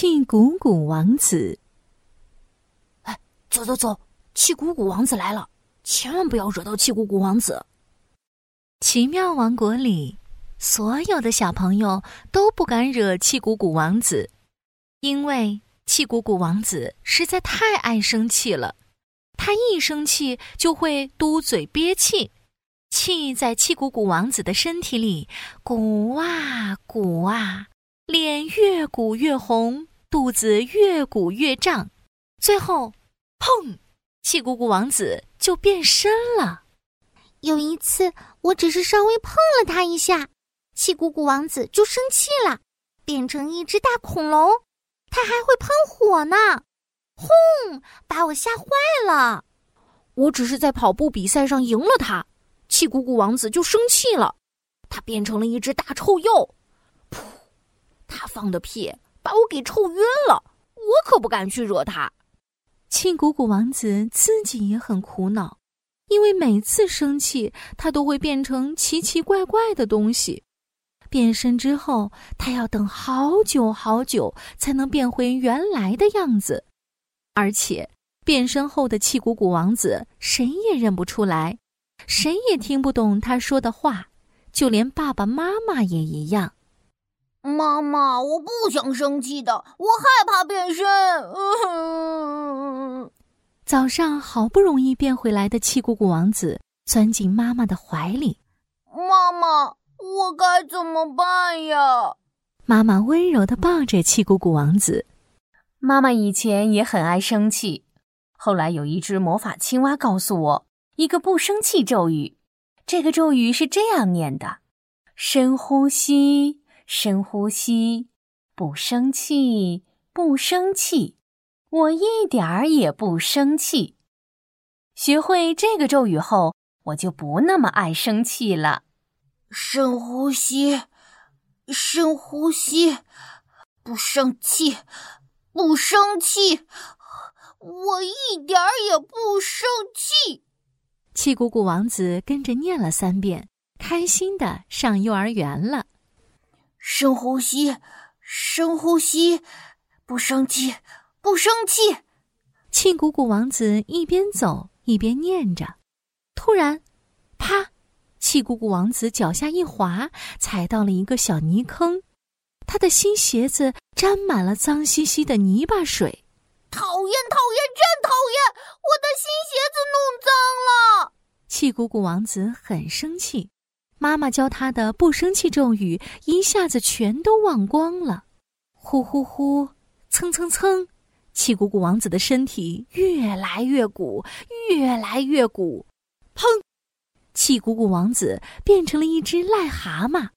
气鼓鼓王子。哎，走走走，气鼓鼓王子来了，千万不要惹到气鼓鼓王子。奇妙王国里，所有的小朋友都不敢惹气鼓鼓王子，因为气鼓鼓王子实在太爱生气了。他一生气就会嘟嘴憋气，气在气鼓鼓王子的身体里鼓啊鼓啊，脸越鼓越红，肚子越鼓越胀，最后，砰！气鼓鼓王子就变身了。有一次，我只是稍微碰了他一下，气鼓鼓王子就生气了，变成一只大恐龙，他还会喷火呢。轰！把我吓坏了。我只是在跑步比赛上赢了他，气鼓鼓王子就生气了，他变成了一只大臭鼬。放的屁把我给臭晕了，我可不敢去惹他。气鼓鼓王子自己也很苦恼，因为每次生气，他都会变成奇奇怪怪的东西。变身之后，他要等好久好久才能变回原来的样子。而且，变身后的气鼓鼓王子谁也认不出来，谁也听不懂他说的话，就连爸爸妈妈也一样。妈妈，我不想生气的，我害怕变身。早上好不容易变回来的气鼓鼓王子钻进妈妈的怀里。妈妈，我该怎么办呀？妈妈温柔的抱着气鼓鼓王子。妈妈以前也很爱生气，后来有一只魔法青蛙告诉我一个不生气咒语。这个咒语是这样念的：深呼吸，深呼吸，不生气，不生气，我一点儿也不生气。学会这个咒语后，我就不那么爱生气了。深呼吸，深呼吸，不生气。不生气，我一点儿也不生气。气鼓鼓王子跟着念了三遍，开心的上幼儿园了。深呼吸，深呼吸，不生气，不生气。气鼓鼓王子一边走一边念着，突然，啪！气鼓鼓王子脚下一滑，踩到了一个小泥坑。他的新鞋子沾满了脏兮兮的泥巴水，讨厌，讨厌，真讨厌！我的新鞋子弄脏了。气鼓鼓王子很生气，妈妈教他的不生气咒语一下子全都忘光了。呼呼呼，蹭蹭蹭，气鼓鼓王子的身体越来越鼓，越来越鼓。砰！气鼓鼓王子变成了一只癞蛤蟆。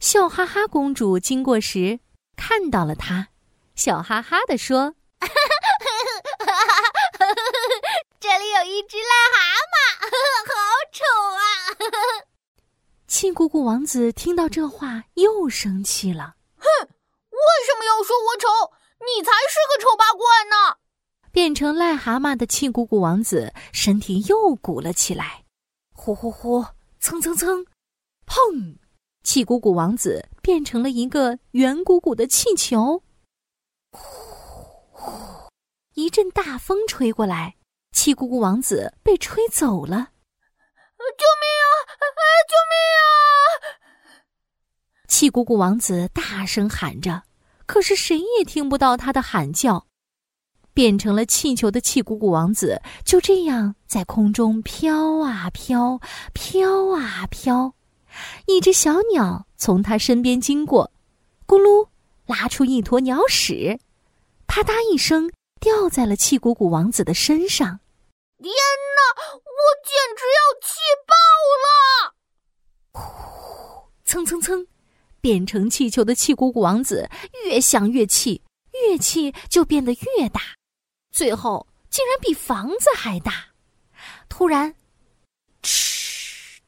笑哈哈公主经过时看到了他，笑哈哈的说：“ 这里有一只癞蛤蟆，好丑啊！” 气鼓鼓王子听到这话又生气了：“哼，为什么要说我丑？你才是个丑八怪呢！”变成癞蛤蟆的气鼓鼓王子身体又鼓了起来，呼呼呼，蹭蹭蹭，砰！气鼓鼓王子变成了一个圆鼓鼓的气球，呼呼！一阵大风吹过来，气鼓鼓王子被吹走了。救命啊！救命啊！气鼓鼓王子大声喊着，可是谁也听不到他的喊叫。变成了气球的气鼓鼓王子就这样在空中飘啊飘，飘啊飘。一只小鸟从他身边经过，咕噜，拉出一坨鸟屎，啪嗒一声掉在了气鼓鼓王子的身上。天哪，我简直要气爆了！呼，蹭蹭蹭，变成气球的气鼓鼓王子越想越气，越气就变得越大，最后竟然比房子还大。突然，嗤。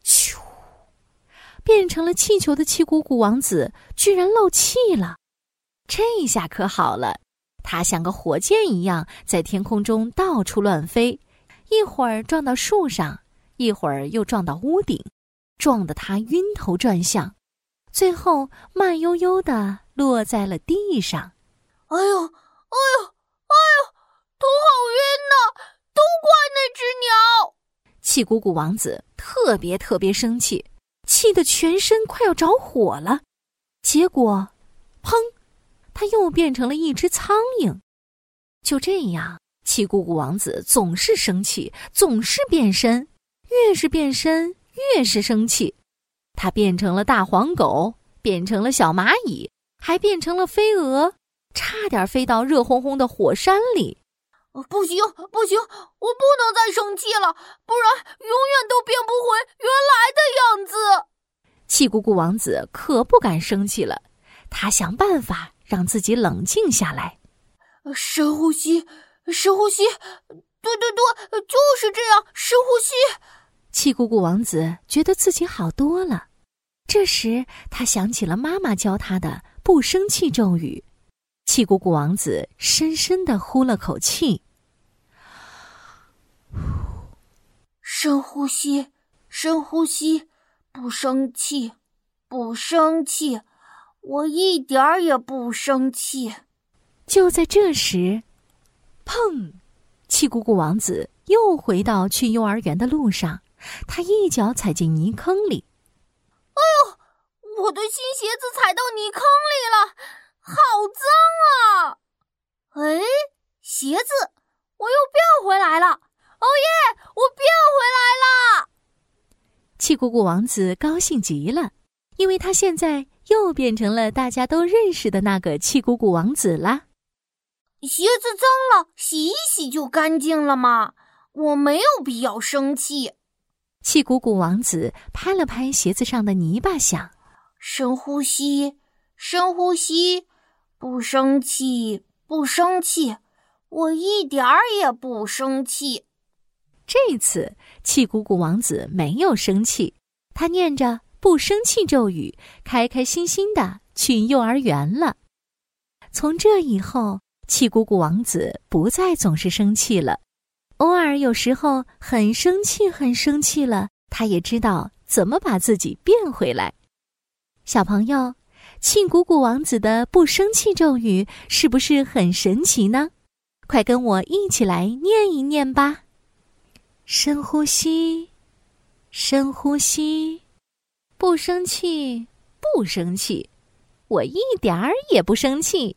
变成了气球的气鼓鼓王子居然漏气了，这下可好了，他像个火箭一样在天空中到处乱飞，一会儿撞到树上，一会儿又撞到屋顶，撞得他晕头转向，最后慢悠悠的落在了地上。哎呦，哎呦，哎呦，头好晕呐！都怪那只鸟！气鼓鼓王子特别特别生气，气得全身快要着火了。结果，砰，他又变成了一只苍蝇。就这样，气鼓鼓王子总是生气，总是变身，越是变身越是生气。他变成了大黄狗，变成了小蚂蚁，还变成了飞蛾。差点飞到热烘烘的火山里，不行不行，我不能再生气了，不然永远都变不回原来的样子。气鼓鼓王子可不敢生气了，他想办法让自己冷静下来，深呼吸，深呼吸，对对对，就是这样，深呼吸。气鼓鼓王子觉得自己好多了，这时他想起了妈妈教他的不生气咒语。气鼓鼓王子深深的呼了口气，深呼吸，深呼吸，不生气，不生气，我一点儿也不生气。就在这时，砰！气鼓鼓王子又回到去幼儿园的路上，他一脚踩进泥坑里。哎呦，我的新鞋子踩到泥坑里了！好脏啊！哎，鞋子，我又变回来了！哦耶，我变回来了！气鼓鼓王子高兴极了，因为他现在又变成了大家都认识的那个气鼓鼓王子啦。鞋子脏了，洗一洗就干净了嘛，我没有必要生气。气鼓鼓王子拍了拍鞋子上的泥巴，想：深呼吸，深呼吸。不生气，不生气，我一点儿也不生气。这次气鼓鼓王子没有生气，他念着不生气咒语，开开心心的去幼儿园了。从这以后，气鼓鼓王子不再总是生气了，偶尔有时候很生气，很生气了，他也知道怎么把自己变回来。小朋友。气鼓鼓王子的不生气咒语是不是很神奇呢？快跟我一起来念一念吧！深呼吸，深呼吸，不生气，不生气，我一点儿也不生气。